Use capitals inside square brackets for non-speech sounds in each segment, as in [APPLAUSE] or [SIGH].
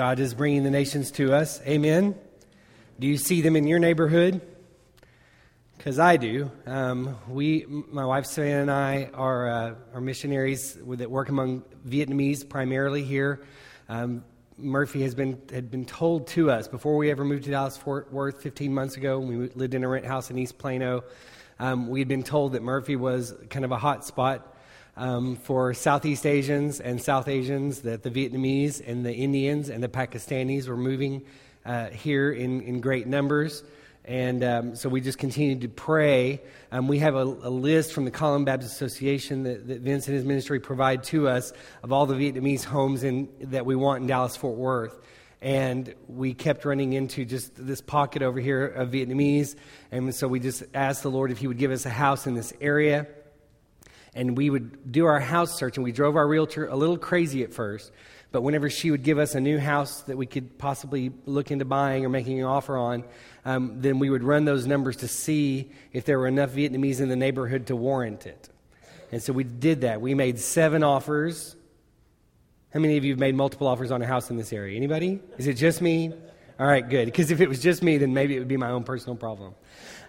God is bringing the nations to us. Amen. Do you see them in your neighborhood? Because I do. Um, we, my wife Savannah and I, are, uh, are missionaries that work among Vietnamese primarily here. Um, Murphy has been had been told to us before we ever moved to Dallas Fort Worth 15 months ago. We lived in a rent house in East Plano. Um, we had been told that Murphy was kind of a hot spot um, for Southeast Asians and South Asians, that the Vietnamese and the Indians and the Pakistanis were moving uh, here in, in great numbers. And um, so we just continued to pray. Um, we have a, a, list from the Collin Baptist Association that, that, Vince and his ministry provide to us of all the Vietnamese homes in, that we want in Dallas Fort Worth. And we kept running into just this pocket over here of Vietnamese. And so we just asked the Lord if He would give us a house in this area and we would do our house search, and we drove our realtor a little crazy at first. But whenever she would give us a new house that we could possibly look into buying or making an offer on, um, then we would run those numbers to see if there were enough Vietnamese in the neighborhood to warrant it. And so we did that. We made seven offers. How many of you have made multiple offers on a house in this area? Anybody? Is it just me? All right, good. Because if it was just me, then maybe it would be my own personal problem.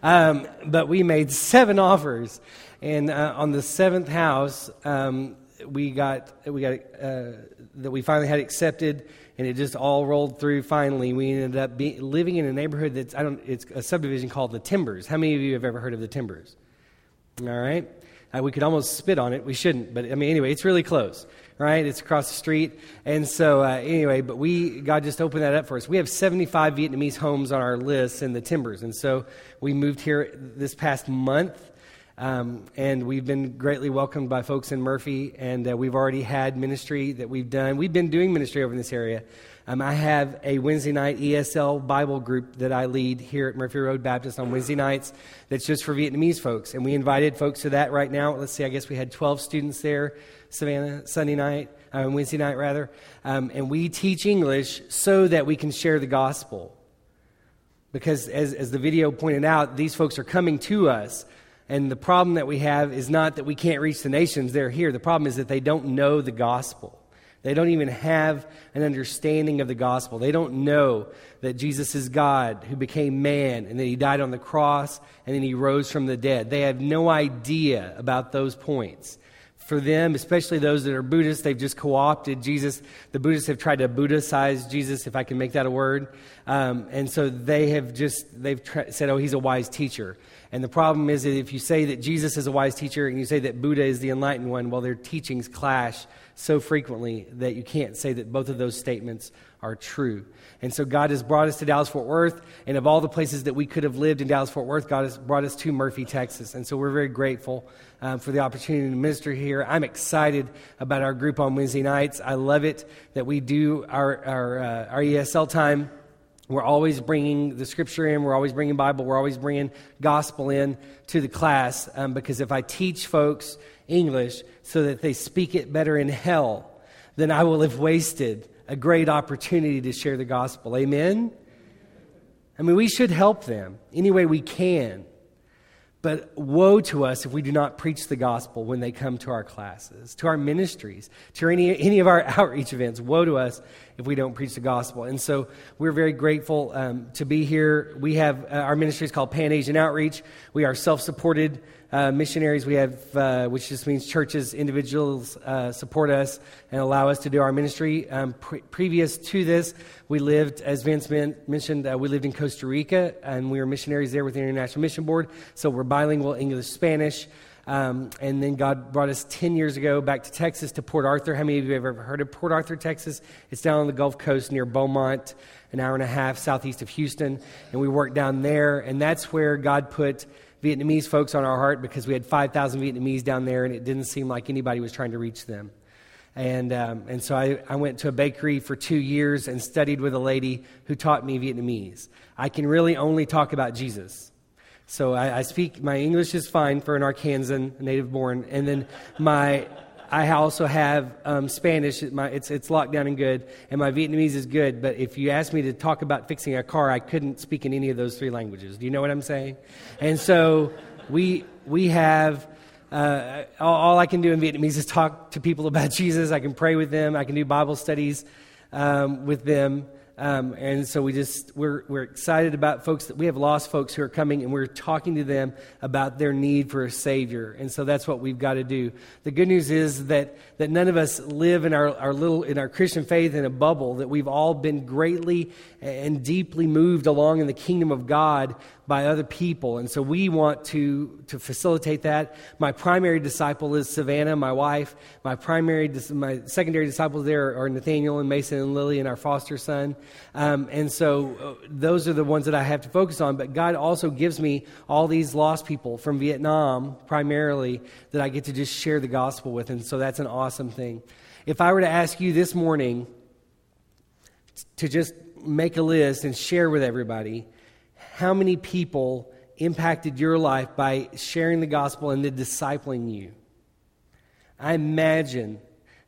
Um, but we made seven offers. And uh, on the seventh house, um, we got we got uh, that we finally had accepted, and it just all rolled through. Finally, we ended up be, living in a neighborhood that's I don't. It's a subdivision called the Timbers. How many of you have ever heard of the Timbers? All right, uh, we could almost spit on it. We shouldn't, but I mean, anyway, it's really close. Right, it's across the street, and so uh, anyway, but we God just opened that up for us. We have 75 Vietnamese homes on our list in the Timbers, and so we moved here this past month um, and we've been greatly welcomed by folks in Murphy, and uh, we've already had ministry that we've done. We've been doing ministry over in this area. Um, I have a Wednesday night ESL Bible group that I lead here at Murphy Road Baptist on Wednesday nights that's just for Vietnamese folks. And we invited folks to that right now. Let's see, I guess we had 12 students there, Savannah, Sunday night, uh, Wednesday night rather. Um, and we teach English so that we can share the gospel. Because as, as the video pointed out, these folks are coming to us and the problem that we have is not that we can't reach the nations, they're here. The problem is that they don't know the gospel. They don't even have an understanding of the gospel. They don't know that Jesus is God who became man and that he died on the cross and then he rose from the dead. They have no idea about those points. For them, especially those that are Buddhists, they've just co opted Jesus. The Buddhists have tried to Buddhicize Jesus, if I can make that a word. Um, and so they have just, they've tra- said, oh, he's a wise teacher. And the problem is that if you say that Jesus is a wise teacher and you say that Buddha is the enlightened one, well, their teachings clash so frequently that you can't say that both of those statements are true. And so God has brought us to Dallas Fort Worth, and of all the places that we could have lived in Dallas Fort Worth, God has brought us to Murphy, Texas. And so we're very grateful um, for the opportunity to minister here. I'm excited about our group on Wednesday nights. I love it that we do our, our, uh, our ESL time we're always bringing the scripture in, we're always bringing Bible, we're always bringing gospel in to the class um, because if I teach folks English so that they speak it better in hell, then I will have wasted a great opportunity to share the gospel. Amen? I mean, we should help them any way we can. But woe to us if we do not preach the gospel when they come to our classes, to our ministries, to any, any of our [LAUGHS] outreach events. Woe to us if we don't preach the gospel. And so we're very grateful um, to be here. We have uh, our ministry is called Pan Asian Outreach. We are self supported uh, missionaries. We have, uh, which just means churches, individuals uh, support us and allow us to do our ministry. Um, pre- previous to this, we lived, as Vince mentioned, uh, we lived in Costa Rica and we were missionaries there with the International Mission Board. So we're bilingual English Spanish. Um, and then God brought us 10 years ago back to Texas to Port Arthur. How many of you have ever heard of Port Arthur, Texas? It's down on the Gulf Coast near Beaumont, an hour and a half southeast of Houston. And we worked down there, and that's where God put Vietnamese folks on our heart because we had 5,000 Vietnamese down there, and it didn't seem like anybody was trying to reach them. And, um, and so I, I went to a bakery for two years and studied with a lady who taught me Vietnamese. I can really only talk about Jesus. So I, I speak, my English is fine for an Arkansan, native born. And then my, I also have um, Spanish. My, it's, it's locked down and good, and my Vietnamese is good. But if you ask me to talk about fixing a car, I couldn't speak in any of those three languages. Do you know what I'm saying? And so we, we have, uh, all, all, I can do in Vietnamese is talk to people about [LAUGHS] Jesus. I can pray with them. I can do Bible studies. um, with them. Um, and so we just we're we're excited about folks that we have lost folks who are coming, and we're talking to them about their need for a savior. And so that's what we've got to do. The good news is that that none of us live in our, our little in our Christian faith in a bubble. That we've all been greatly and deeply moved along in the kingdom of God by other people. And so we want to, to facilitate that. My primary disciple is Savannah, my wife. My primary, my secondary disciples there are Nathaniel and Mason and Lily and our foster son. Um, and so uh, those are the ones that I have to focus on. But God also gives me all these lost people from Vietnam, primarily, that I get to just share the gospel with. And so that's an awesome thing. If I were to ask you this morning to just make a list and share with everybody, how many people impacted your life by sharing the gospel and then discipling you. I imagine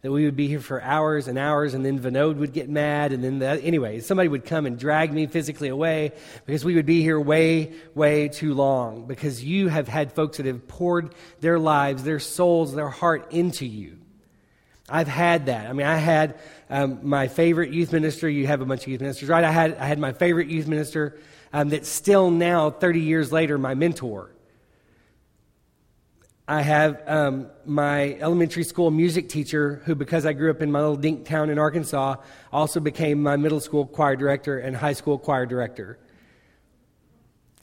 that we would be here for hours and hours, and then Vinod would get mad, and then the, anyway, somebody would come and drag me physically away because we would be here way, way too long. Because you have had folks that have poured their lives, their souls, their heart into you. I've had that. I mean, I had um, my favorite youth minister. You have a bunch of youth ministers, right? I had I had my favorite youth minister um, that's still now, 30 years later, my mentor. I have um, my elementary school music teacher, who, because I grew up in my little dink town in Arkansas, also became my middle school choir director and high school choir director.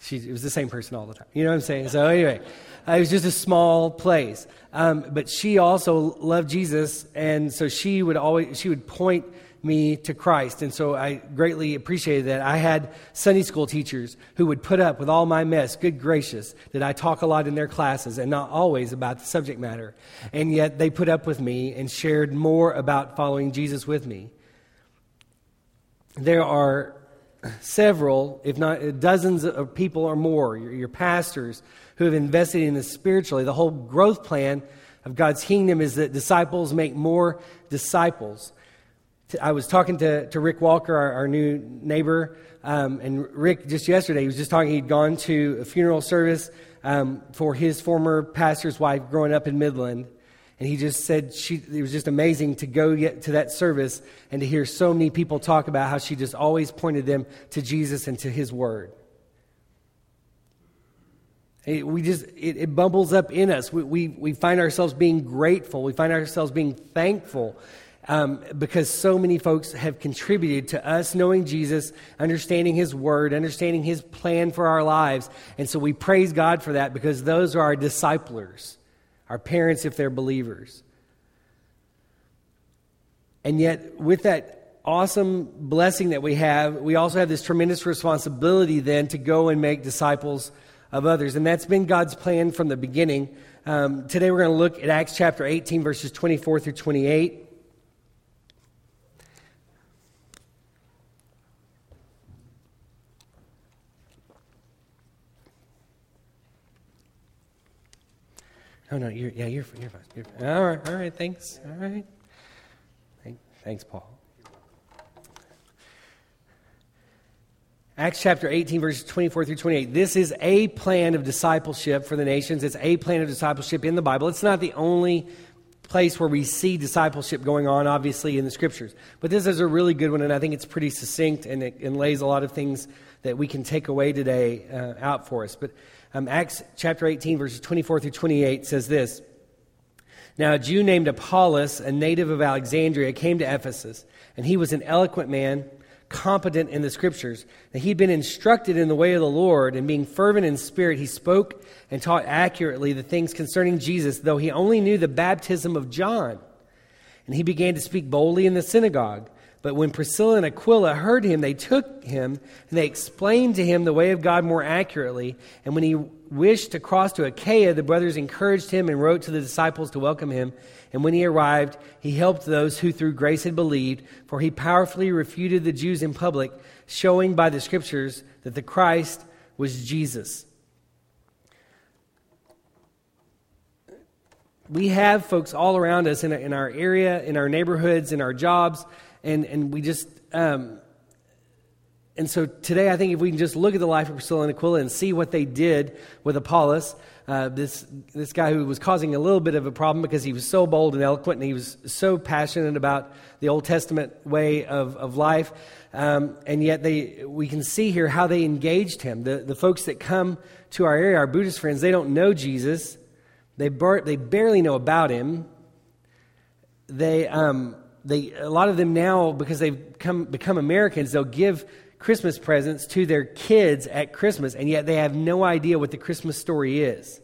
She, it was the same person all the time. You know what I'm saying? So, anyway, uh, it was just a small place. Um, but she also loved Jesus, and so she would always she would point me to Christ. And so I greatly appreciated that. I had Sunday school teachers who would put up with all my mess. Good gracious, that I talk a lot in their classes and not always about the subject matter. And yet they put up with me and shared more about following Jesus with me. There are several, if not uh, dozens of people or more, your, your pastors, who have invested in this spiritually. The whole growth plan of God's kingdom is that disciples make more disciples. I was talking to, to Rick Walker, our, our new neighbor, um, and Rick just yesterday he was just talking. He'd gone to a funeral service um, for his former pastor's wife growing up in Midland, and he just said she, it was just amazing to go get to that service and to hear so many people talk about how she just always pointed them to Jesus and to His Word. It, we just it, it, bubbles up in us. We, we, we find ourselves being grateful. We find ourselves being thankful um, because so many folks have contributed to us knowing Jesus, understanding His Word, understanding His plan for our lives. And so we praise God for that because those are our disciplers, our parents if they're believers. And yet, with that awesome blessing that we have, we also have this tremendous responsibility then to go and make disciples of others. And that's been God's plan from the beginning. Um, today we're going to look at Acts chapter 18, verses 24 through 28. Oh no, you're yeah, you're you're fine. You're fine. All right, all right. Thanks. All right. Thanks, Paul. Acts chapter 18, verses 24 through 28. This is a plan of discipleship for the nations. It's a plan of discipleship in the Bible. It's not the only place where we see discipleship going on, obviously, in the scriptures. But this is a really good one, and I think it's pretty succinct and it and lays a lot of things that we can take away today uh, out for us. But um, Acts chapter 18, verses 24 through 28 says this Now, a Jew named Apollos, a native of Alexandria, came to Ephesus, and he was an eloquent man, competent in the scriptures. And he'd been instructed in the way of the Lord, and being fervent in spirit, he spoke and taught accurately the things concerning Jesus, though he only knew the baptism of John. And he began to speak boldly in the synagogue. But when Priscilla and Aquila heard him, they took him and they explained to him the way of God more accurately. And when he wished to cross to Achaia, the brothers encouraged him and wrote to the disciples to welcome him. And when he arrived, he helped those who through grace had believed, for he powerfully refuted the Jews in public, showing by the scriptures that the Christ was Jesus. We have folks all around us in, our area, in our neighborhoods, in our jobs and, and we just, um, and so today, I think if we can just look at the life of Priscilla and Aquila and see what they did with Apollos, uh, this, this guy who was causing a little bit of a problem because he was so bold and eloquent and he was so passionate about the Old Testament way of, of life. Um, and yet they, we can see here how they engaged him. The, the folks that come to our area, our Buddhist friends, they don't know Jesus. They, bar- they barely know about him. They, um, they, a lot of them now, because they've come, become Americans, they'll give Christmas presents to their kids at Christmas, and yet they have no idea what the Christmas story is.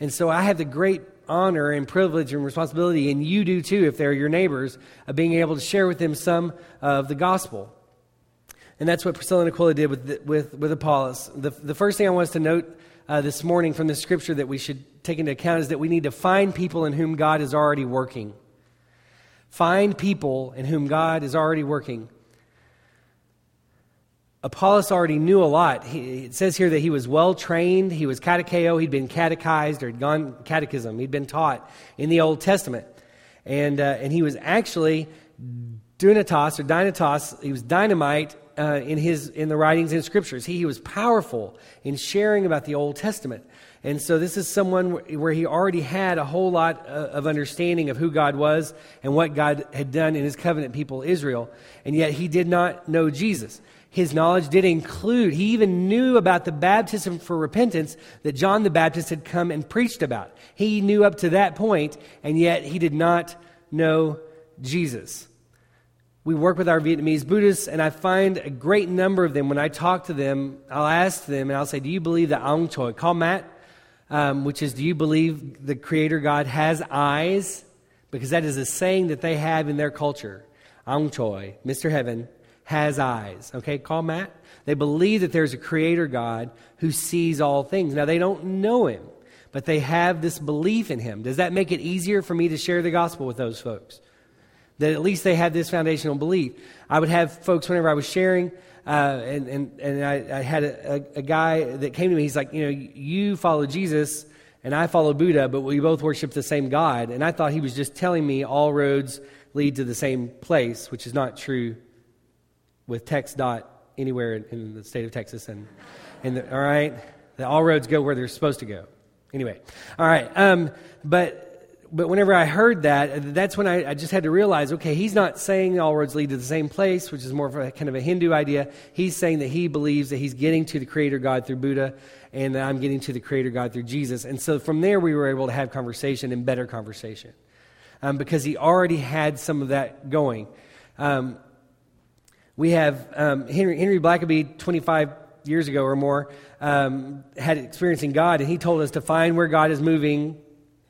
And so I have the great honor and privilege and responsibility, and you do too, if they're your neighbors, of being able to share with them some of the gospel. And that's what Priscilla and Aquila did with, with, with Apollos. The, the first thing I want us to note uh, this morning from the scripture that we should take into account is that we need to find people in whom God is already working. Find people in whom God is already working. Apollos already knew a lot. He, it says here that he was well trained. He was catecheo. He'd been catechized or had gone catechism. He'd been taught in the Old Testament. And, uh, and he was actually dunatos or dynatos. He was dynamite uh, in, his, in the writings and scriptures. He, he was powerful in sharing about the Old Testament. And so this is someone where he already had a whole lot uh, of understanding of who God was and what God had done in his covenant people, Israel. And yet he did not know Jesus his knowledge did include, he even knew about the baptism for repentance that John the Baptist had come and preached about. He knew up to that point, and yet he did not know Jesus. We work with our Vietnamese Buddhists, and I find a great number of them. When I talk to them, I'll ask them, and I'll say, Do you believe that Aung Choi? Call Matt, um, which is, Do you believe the Creator God has eyes? Because that is a saying that they have in their culture. Aung Choi, Mr. Heaven, has eyes. Okay, call Matt. They believe that there's a creator God who sees all things. Now, they don't know him, but they have this belief in him. Does that make it easier for me to share the gospel with those folks? That at least they have this foundational belief. I would have folks, whenever I was sharing, uh, and, and, and I, I had a, a, a guy that came to me, he's like, you know, you follow Jesus and I follow Buddha, but we both worship the same God. And I thought he was just telling me all roads lead to the same place, which is not true with TxDOT anywhere in, in the state of Texas. And, and the, all right, the, all roads go where they're supposed to go. Anyway, all right. Um, but but whenever I heard that, that's when I, I, just had to realize, okay, he's not saying all roads lead to the same place, which is more of a kind of a Hindu idea. He's saying that he believes that he's getting to the Creator God through Buddha, and that I'm getting to the Creator God through Jesus. And so from there, we were able to have conversation and better conversation, um, because he already had some of that going. Um, we have um, Henry, Henry Blackaby, 25 years ago or more, um, had experiencing God, and he told us to find where God is moving.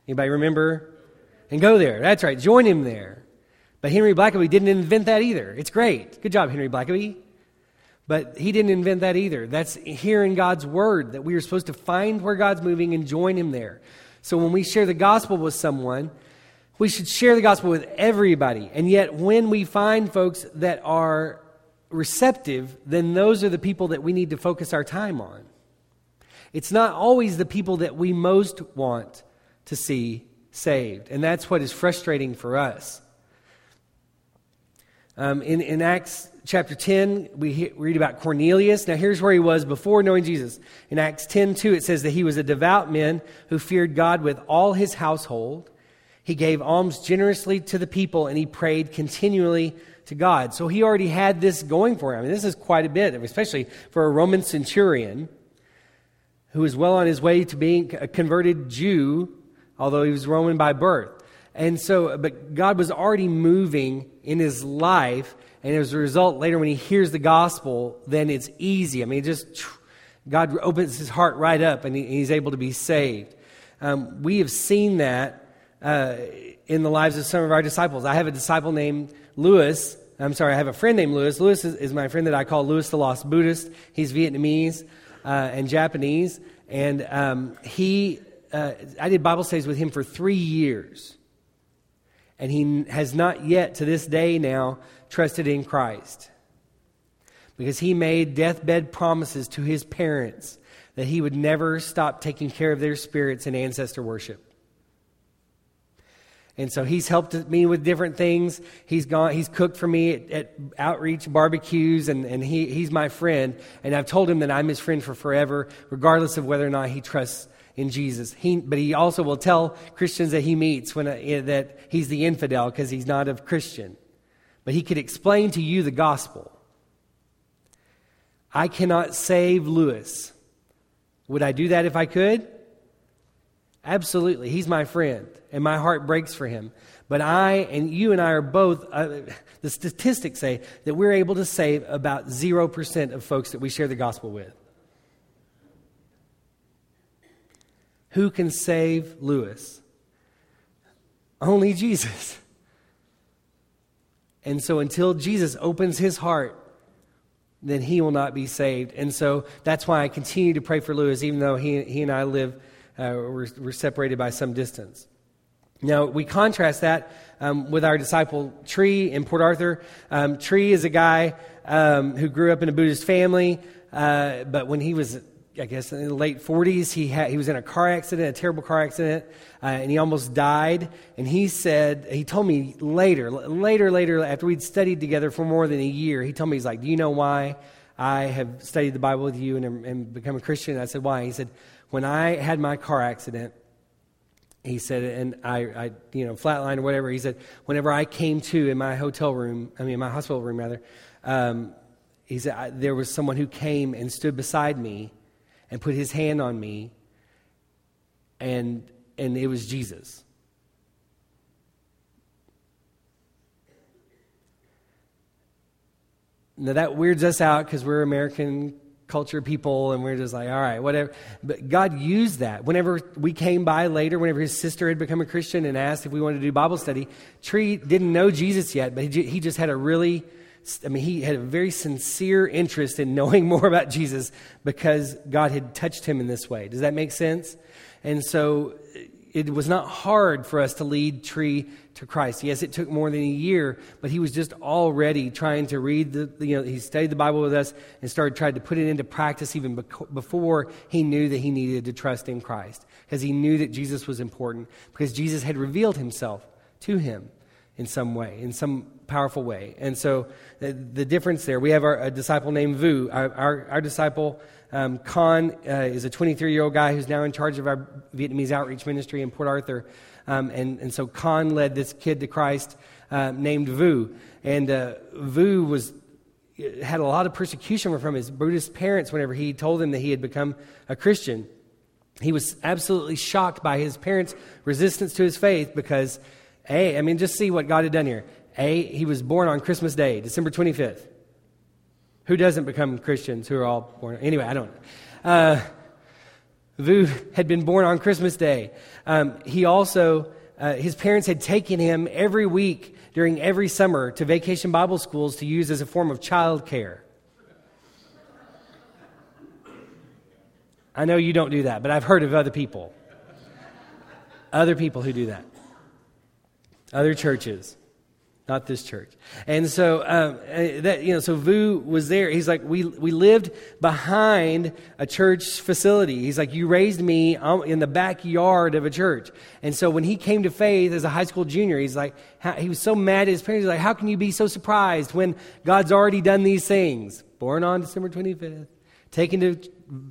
Anybody remember? And go there. That's right. Join him there. But Henry Blackaby didn't invent that either. It's great. Good job, Henry Blackaby. But he didn't invent that either. That's hearing God's word, that we are supposed to find where God's moving and join him there. So when we share the gospel with someone, we should share the gospel with everybody. And yet, when we find folks that are receptive, then those are the people that we need to focus our time on. It's not always the people that we most want to see saved. And that's what is frustrating for us. Um, in, in Acts chapter 10, we read about Cornelius. Now, here's where he was before knowing Jesus. In Acts 10 2, it says that he was a devout man who feared God with all his household. He gave alms generously to the people, and he prayed continually to God. So he already had this going for him. I mean, this is quite a bit, especially for a Roman centurion who was well on his way to being a converted Jew, although he was Roman by birth. And so, but God was already moving in his life, and as a result, later when he hears the gospel, then it's easy. I mean, just God opens his heart right up, and he's able to be saved. Um, we have seen that uh, in the lives of some of our disciples. I have a disciple named Lewis, I'm sorry, I have a friend named Lewis. Lewis is, is my friend that I call Lewis the Lost Buddhist. He's Vietnamese uh, and Japanese. And um, he, uh, I did Bible studies with him for three years. And he has not yet, to this day now, trusted in Christ. Because he made deathbed promises to his parents that he would never stop taking care of their spirits in ancestor worship. And so he's helped me with different things. He's gone, he's cooked for me at, at outreach barbecues, and, and he, he's my friend. And I've told him that I'm his friend for forever, regardless of whether or not he trusts in Jesus. He, but he also will tell Christians that he meets when, uh, that he's the infidel because he's not a Christian. But he could explain to you the gospel. I cannot save Lewis. Would I do that if I could? Absolutely. He's my friend, and my heart breaks for him. But I and you and I are both, uh, the statistics say that we're able to save about 0% of folks that we share the gospel with. Who can save Lewis? Only Jesus. And so until Jesus opens his heart, then he will not be saved. And so that's why I continue to pray for Lewis, even though he, he and I live uh, we're, we're, separated by some distance. Now, we contrast that um, with our disciple Tree in Port Arthur. Um, Tree is a guy um, who grew up in a Buddhist family, uh, but when he was, I guess, in the late 40s, he, had, he was in a car accident, a terrible car accident, uh, and he almost died. And he said, he told me later, later, later, after we'd studied together for more than a year, he told me, he's like, Do you know why I have studied the Bible with you and, and become a Christian? And I said, Why? He said, when I had my car accident, he said, and I, I, you know, flatline or whatever, he said, whenever I came to in my hotel room, I mean, my hospital room rather, um, he said, I, there was someone who came and stood beside me and put his hand on me, and, and it was Jesus. Now that weirds us out because we're American culture people and we're just like all right whatever but god used that whenever we came by later whenever his sister had become a christian and asked if we wanted to do bible study tree didn't know jesus yet but he just had a really i mean he had a very sincere interest in knowing [LAUGHS] more about jesus because god had touched him in this way does that make sense and so it was not hard for us to lead Tree to Christ. Yes, it took more than a year, but he was just already trying to read the, you know, he studied the Bible with us and started trying to put it into practice even before he knew that he needed to trust in Christ. Because he knew that Jesus was important, because Jesus had revealed himself to him in some way, in some powerful way. And so the, the difference there, we have our, a disciple named Vu. Our, our, our disciple, um, Khan, uh, is a 23 year old guy who's now in charge of our Vietnamese outreach ministry in Port Arthur. Um, and, and so Khan led this kid to Christ uh, named Vu. And uh, Vu was had a lot of persecution from his Buddhist parents whenever he told them that he had become a Christian. He was absolutely shocked by his parents' resistance to his faith because, hey, I mean, just see what God had done here. A, he was born on Christmas Day, December 25th. Who doesn't become Christians who are all born? Anyway, I don't. Uh, Vu had been born on Christmas Day. Um, he also, uh, his parents had taken him every week during every summer to vacation Bible schools to use as a form of child care. I know you don't do that, but I've heard of other people. Other people who do that. Other churches not this church. And so um, uh, that you know, so Vu was there. He's like, we we lived behind a church facility. He's like, you raised me in the backyard of a church. And so when he came to faith as a high school junior, he's like, he was so mad at his parents. He's like, how can you be so surprised when God's already done these things? Born on December twenty fifth, taken to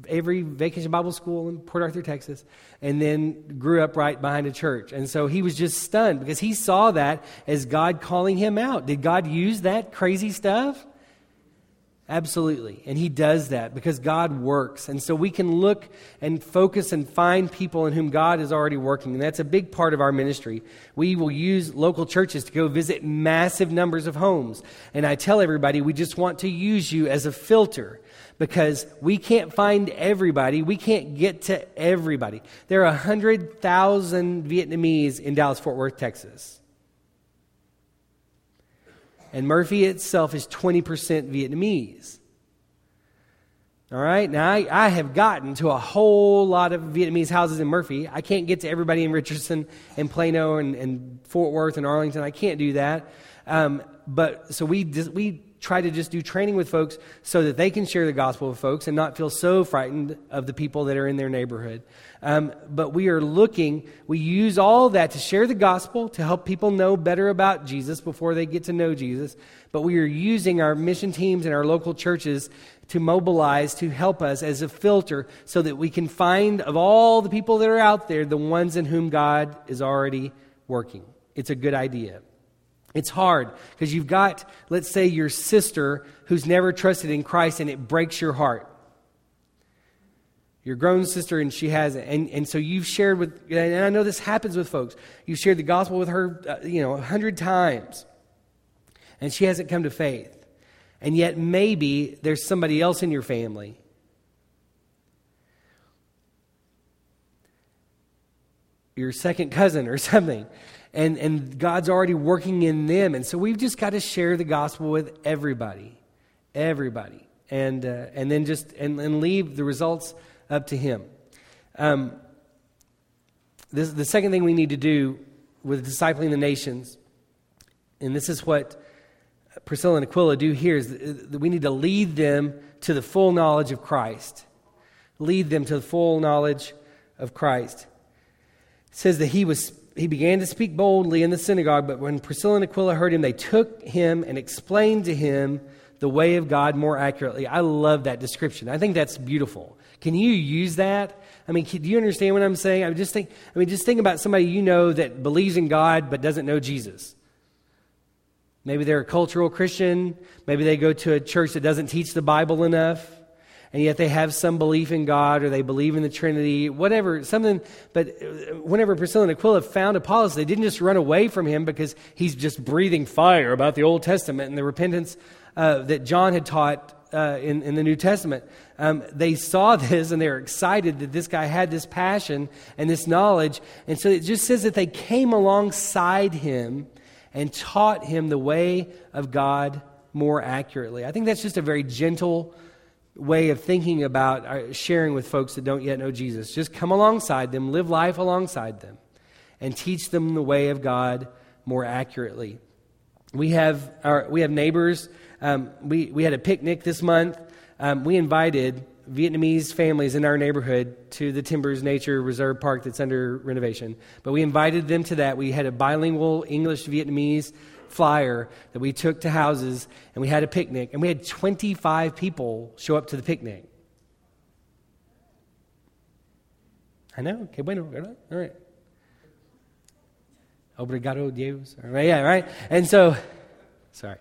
every vacation Bible school in Port Arthur, Texas, and then grew up right behind a church. And so he was just stunned because he saw that as God calling him out. Did God use that crazy stuff? Absolutely. And he does that because God works. And so we can look and focus and find people in whom God is already working. And that's a big part of our ministry. We will use local churches to go visit massive numbers of homes. And I tell everybody, we just want to use you as a filter because we can't find everybody. We can't get to everybody. There are 100,000 Vietnamese in Dallas Fort Worth, Texas. And Murphy itself is 20% Vietnamese. All right, now I, I, have gotten to a whole lot of Vietnamese houses in Murphy. I can't get to everybody in Richardson and Plano and, and Fort Worth and Arlington. I can't do that. Um, but so we, we try to just do training with folks so that they can share the gospel with folks and not feel so frightened of the people that are in their neighborhood. Um, but we are looking, we use all that to share the gospel, to help people know better about Jesus before they get to know Jesus. But we are using our mission teams and our local churches to mobilize to help us as a filter so that we can find, of all the people that are out there, the ones in whom God is already working. It's a good idea. It's hard because you've got, let's say, your sister who's never trusted in Christ and it breaks your heart. Your grown sister and she hasn't. And, and so you've shared with, and I know this happens with folks, you've shared the gospel with her, uh, you know, a hundred times. And she hasn't come to faith. And yet maybe there's somebody else in your family. Your second cousin or [LAUGHS] something and, and God's already working in them. And so we've just got to share the gospel with everybody, everybody, and, uh, and then just and, and leave the results up to Him. Um, this, the second thing we need to do with discipling the nations, and this is what Priscilla and Aquila do here, is that we need to lead them to the full knowledge of Christ. Lead them to the full knowledge of Christ. It says that he was he began to speak boldly in the synagogue, but when Priscilla and Aquila heard him, they took him and explained to him the way of God more accurately. I love that description. I think that's beautiful. Can you use that? I mean, do you understand what I'm saying? I just think, I mean, just think about somebody you know that believes in God but doesn't know Jesus. Maybe they're a cultural Christian. Maybe they go to a church that doesn't teach the Bible enough and yet they have some belief in God or they believe in the Trinity, whatever, something. But whenever Priscilla and Aquila found Apollos, they didn't just run away from him because he's just breathing fire about the Old Testament and the repentance uh, that John had taught uh, in, in, the New Testament. Um, they saw [LAUGHS] this and they were excited that this guy had this passion and this knowledge. And so it just says that they came alongside him and taught him the way of God more accurately. I think that's just a very gentle way of thinking about uh, sharing with folks that don't yet know Jesus. Just come alongside them, live life alongside them, and teach them the way of God more accurately. We have, our, we have neighbors. Um, we, we had a picnic this month. Um, we invited Vietnamese families in our neighborhood to the Timbers Nature Reserve Park that's under renovation. But we invited them to that. We had a bilingual English Vietnamese flyer that we took to houses and we had a picnic, and we had 25 people show up to the picnic. I know. Okay, bueno, All right. Obrigado, Dios. All right, yeah, right? And so, sorry.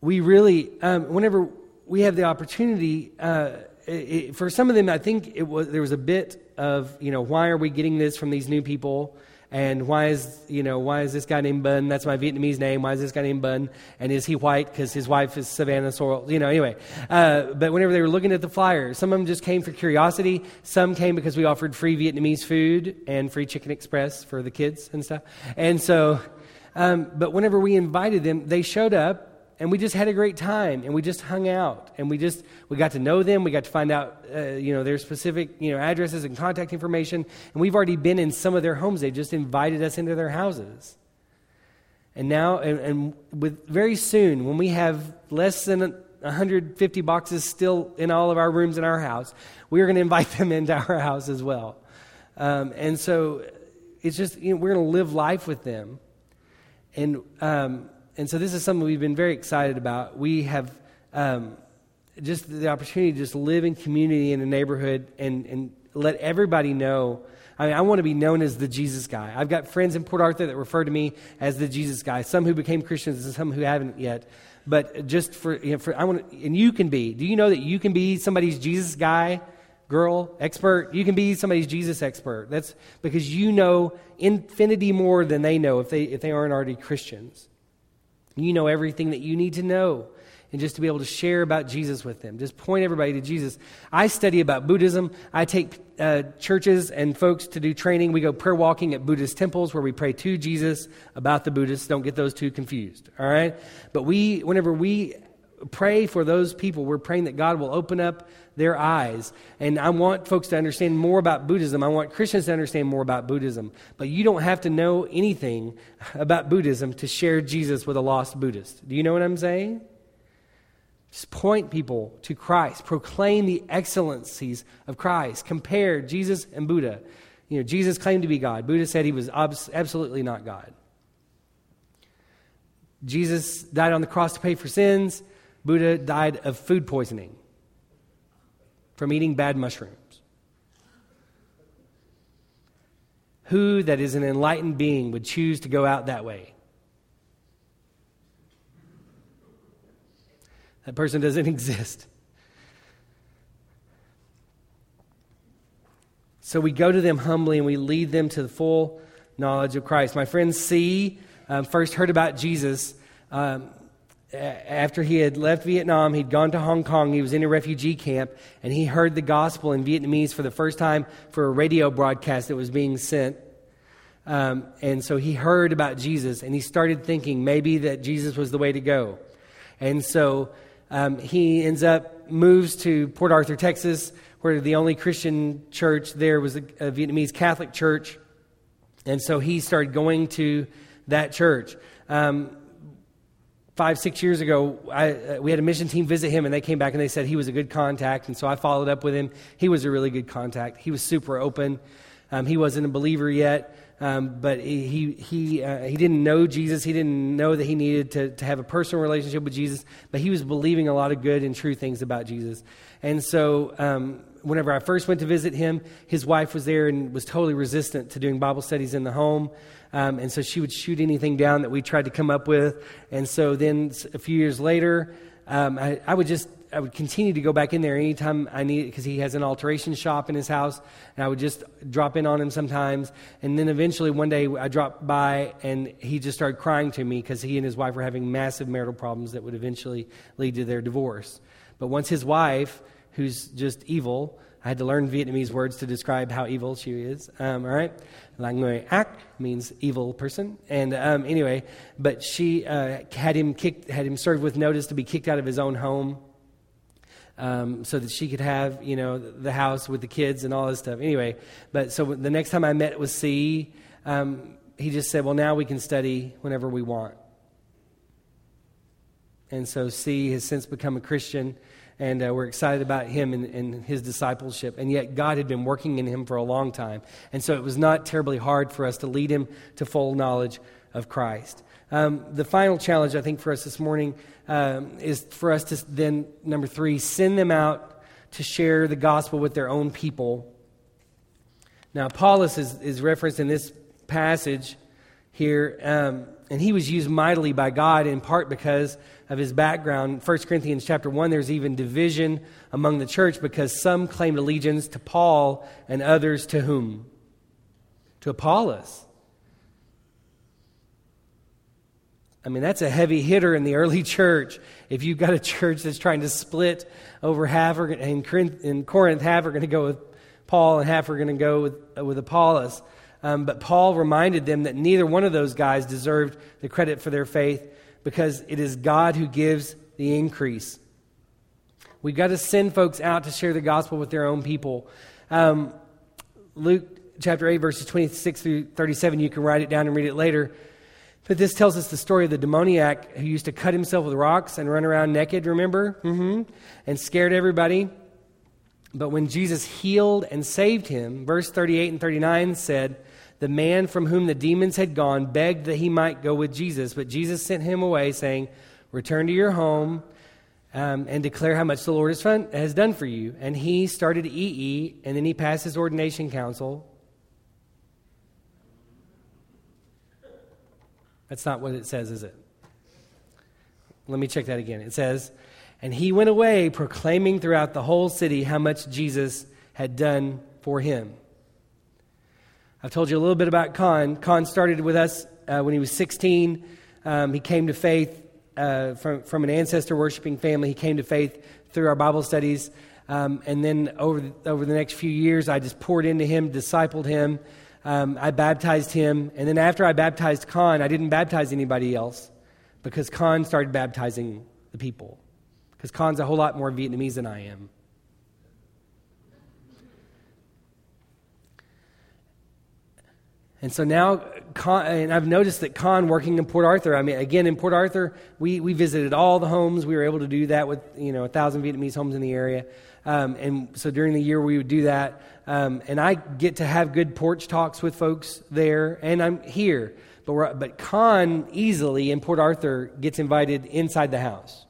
We really, um, whenever we have the opportunity, uh, it, for some of them, I think it was there was a bit of, you know, why are we getting this from these new people? And why is, you know, why is this guy named Bun? That's my Vietnamese name. Why is this guy named Bun? And is he white because his wife is Savannah Sorrell? You know, anyway. Uh, but whenever they were looking at the flyer, some of them just came for curiosity. Some came because we offered free Vietnamese food and free Chicken Express for the kids and stuff. And so, um, but whenever we invited them, they showed up and we just had a great time and we just hung out and we just we got to know them we got to find out uh, you know their specific you know addresses and contact information and we've already been in some of their homes. They just invited us into their houses. And now and, and with very soon when we have less than 150 boxes still in all of our rooms in our house we are going [LAUGHS] to invite them into our house as well. Um, and so it's just you know, we're going to live life with them. And um, and so this is something we've been very excited about. We have um, just the opportunity to just live in community in a neighborhood and, and let everybody know. I mean, I want to be known as the Jesus guy. I've got friends in Port Arthur that refer to me as the Jesus guy. Some who became Christians and some who haven't yet. But just for, you know, for I want to, and you can be. Do you know that you can be somebody's Jesus guy, girl, expert? You can be somebody's Jesus expert. That's because you know infinity more than they know if they if they aren't already Christians. You know everything that you need to know. And just to be able to share about Jesus with them. Just point everybody to Jesus. I study about Buddhism. I take uh, churches and folks to do training. We go prayer walking at Buddhist temples where we pray to Jesus about the Buddhists. Don't get those two confused, all right? But we, whenever we pray for those people. We're praying that God will open up their eyes. And I want folks to understand more about Buddhism. I want Christians to understand more about Buddhism. But you don't have to know anything about Buddhism to share Jesus with a lost Buddhist. Do you know what I'm saying? Just point people to Christ. Proclaim the excellencies of Christ. Compare Jesus and Buddha. You know, Jesus claimed to be God. Buddha said he was absolutely not God. Jesus died on the cross to pay for sins. Buddha died of food poisoning from eating bad mushrooms. Who that is an enlightened being would choose to go out that way? That person doesn't [LAUGHS] exist. So we go to them humbly and we lead them to the full knowledge of Christ. My friend C um, first heard about Jesus um, after he had left Vietnam. He'd gone to Hong Kong. He was in a refugee camp and he heard the gospel in Vietnamese for the first time for a radio broadcast that was being sent. Um, and so he heard about Jesus and he started thinking maybe that Jesus was the way to go. And so um, he ends up moves to Port Arthur, Texas, where the only Christian church there was a, a Vietnamese Catholic church, and so he started going to that church. Um, five, six years ago, I, uh, we had a mission team visit him, and they came back and they said he was a good contact, and so I followed up with him. He was a really good contact. He was super open. Um, he wasn't a believer yet, um, but he, he, uh, he didn't know Jesus. He didn't know that he needed to, to have a personal relationship with Jesus, but he was believing a lot of good and true things about Jesus. And so, um, whenever I first went to visit him, his wife was there and was totally resistant to doing Bible studies in the home. Um, and so she would shoot anything down that we tried to come up with. And so then a few years later, um, I, I, would just I would continue to go back in there anytime I needed because he has an alteration shop in his house, and I would just drop in on him sometimes. And then eventually one day I dropped by, and he just started crying to me because he and his wife were having massive marital problems that would eventually lead to their divorce. But once his wife, who's just evil, I had to learn Vietnamese words to describe how evil she is. Um, all right, Lang người ác means evil person, and um, anyway, but she uh, had him kicked, had him served with notice to be kicked out of his own home um, so that she could have, you know, the house with the kids and all this stuff. Anyway, but so the next time I met with C, um, he just said, well, now we can study whenever we want. And so C has since become a Christian, and uh, we're excited about him and, and, his discipleship. And yet, God had been working in him for a long time. And so it was not terribly hard for us to lead him to full knowledge of Christ. Um, the final challenge, I think, for us this morning um, is for us to then, number three, send them out to share the gospel with their own people. Now, Apollos is, is referenced in this passage here, um, and he was used mightily by God in part because of his background. 1 Corinthians chapter 1, there's even division among the church because some claimed allegiance to Paul and others to whom? To Apollos. I mean, that's a heavy hitter in the early [LAUGHS] church. If you've got a church that's trying to split over half, are, in, Corinth, in Corinth, half are going to go with Paul and half are going to go with, with Apollos. Um, but Paul reminded them that neither one of those guys deserved the credit for their faith because it is God who gives the increase. We've got to send folks out to share the gospel with their own people. Um, Luke chapter 8, verses 26 through 37, you can write it down and read it later. But this tells us the story of the demoniac who used to cut himself with rocks and run around naked, remember? Mm-hmm. And scared everybody. But when Jesus healed and saved him, verse 38 and 39 said, The man from whom the demons had gone begged that he might go with Jesus, but Jesus sent him away, saying, Return to your home um, and declare how much the Lord has, fun- has done for you. And he started EE, and then he passed his ordination council. That's not what it says, is it? Let me check that again. It says, And he went away proclaiming throughout the whole city how much Jesus had done for him. I've told you a little bit about Khan. Khan started with us uh, when he was 16. Um, he came to faith uh, from, from an ancestor worshiping family. He came to faith through our Bible studies. Um, and then over the, over the next few years, I just poured into him, discipled him um, I baptized him. And then after I baptized Khan, I didn't baptize anybody else because Khan started baptizing the people. because Khan's a whole lot more Vietnamese than I am. And so now, Khan, and I've noticed that Khan working in Port Arthur, I mean, again, in Port Arthur, we, we visited all the homes. We were able to do that with, you know, a thousand Vietnamese homes in the area. Um, and so during the year, we would do that. Um, and I get to have good porch talks with folks there, and I'm here. But, but Khan easily in Port Arthur gets invited inside the house.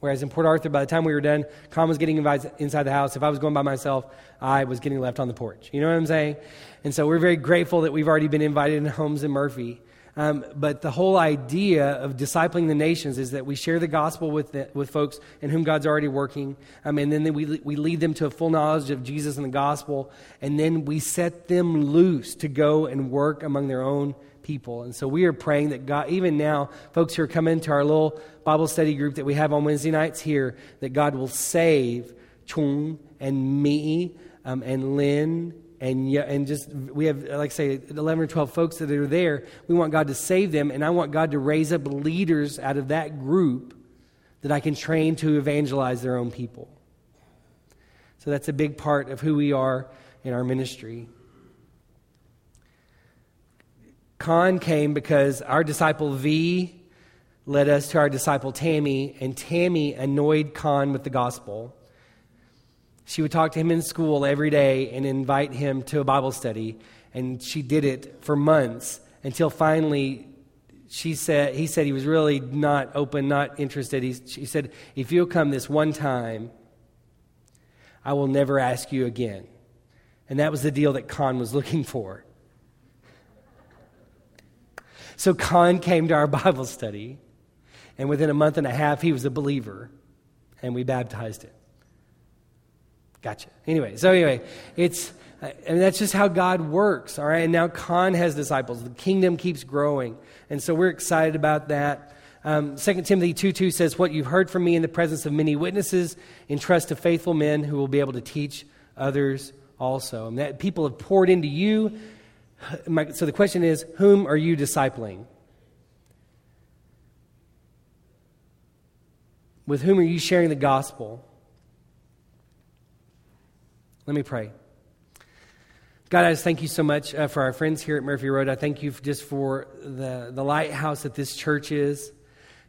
Whereas in Port Arthur, by the time we were done, Khan was getting invited inside the house. If I was going by myself, I was getting left on the porch. You know what I'm saying? And so we're very grateful that we've already been invited in homes in Murphy. Um, but the whole idea of discipling the nations is that we share the gospel with, the, with folks in whom God's already working. Um, and then we, we lead them to a full knowledge of Jesus and the gospel. And then we set them loose to go and work among their own people. And so we are praying that God, even now, folks who are coming to our little Bible study group that we have on Wednesday nights here, that God will save Chung and me um, and Lynn and and just we have like I say 11 or 12 folks that are there. We want god to save them and i want god to raise up leaders out of that group that i can train to evangelize their own people. So that's a big part of who we are in our ministry Khan came because our disciple V led us to our disciple Tammy, and Tammy annoyed Khan with the gospel. She would talk to him in school every day and invite him to a Bible study, and she did it for months until finally she said he said he was really not open, not interested. He, she said, "If you'll come this one time, I will never ask you again." And that was the deal that Khan was looking for. So Khan came to our [LAUGHS] Bible study, and within a month and a half, he was a believer, and we baptized him. Gotcha. Anyway, so anyway, it's and that's just how God works, all right? And now Khan has disciples. The kingdom keeps growing. And so we're excited about that. Um, 2 Timothy 2 2 says, What you've heard from me in the presence of many witnesses, entrust to faithful men who will be able to teach others also. And that people have poured into you so the question is whom are you discipling? With whom are you sharing the gospel? Let me pray. God, I just thank you so much uh, for our friends here at Murphy Road. I thank you just for the, the lighthouse that this church is.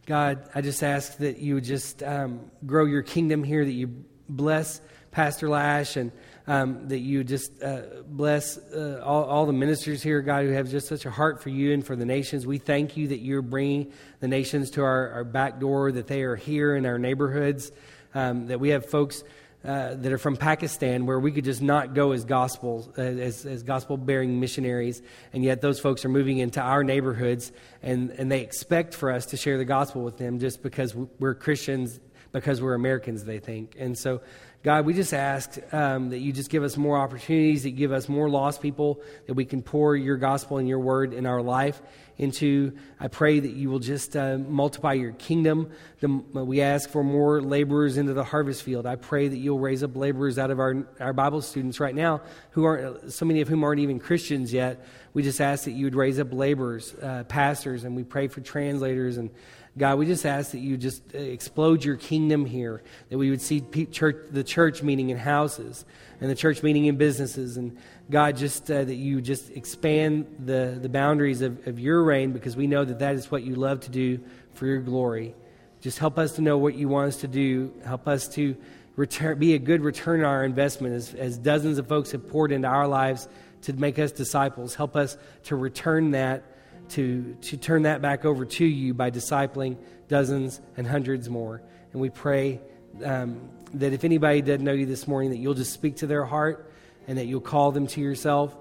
God, I just ask that you would just um, grow your kingdom here, that you bless Pastor Lash and um, that you just uh, bless uh, all, all, the ministers here, God, who have just such a heart for you and for the nations. We thank you that you're bringing the nations to our, our back door, that they are here in our neighborhoods, um, that we have folks. Uh, that are from Pakistan, where we could just not go as gospel uh, as, as gospel bearing missionaries, and yet those folks are moving into our neighborhoods, and, and they expect for us to share the gospel with them just because we're Christians, because we're Americans, they think. And so, God, we just ask um, that you just give us more opportunities, that you give us more lost people, that we can pour your gospel and your word in our life into. I pray that you will just uh, multiply your kingdom. The, we ask for more laborers into the harvest field. I pray that you'll raise up laborers out of our, our Bible students right now, who aren't, so many of whom aren't even Christians yet. We just ask that you would raise up laborers, uh, pastors, and we pray for translators and God, we just ask that you just uh, explode your kingdom here, that we would see church, the church meeting in houses and the church meeting in businesses. And God, just uh, that you just expand the, the boundaries of, of your reign because we know that that is what you love to do for your glory. Just help us to know what you want us to do. Help us to return, be a good return on our investment as, as dozens of folks have poured into our lives to make us disciples. Help us to return that to, to turn that back over to you by discipling dozens and hundreds more. And we pray um, that if anybody doesn't know you this morning, that you'll just speak to their heart and that you'll call them to yourself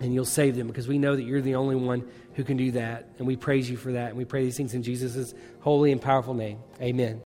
and you'll save them because we know that you're the only one who can do that. And we praise you for that. And we pray these things in Jesus' holy and powerful name. Amen.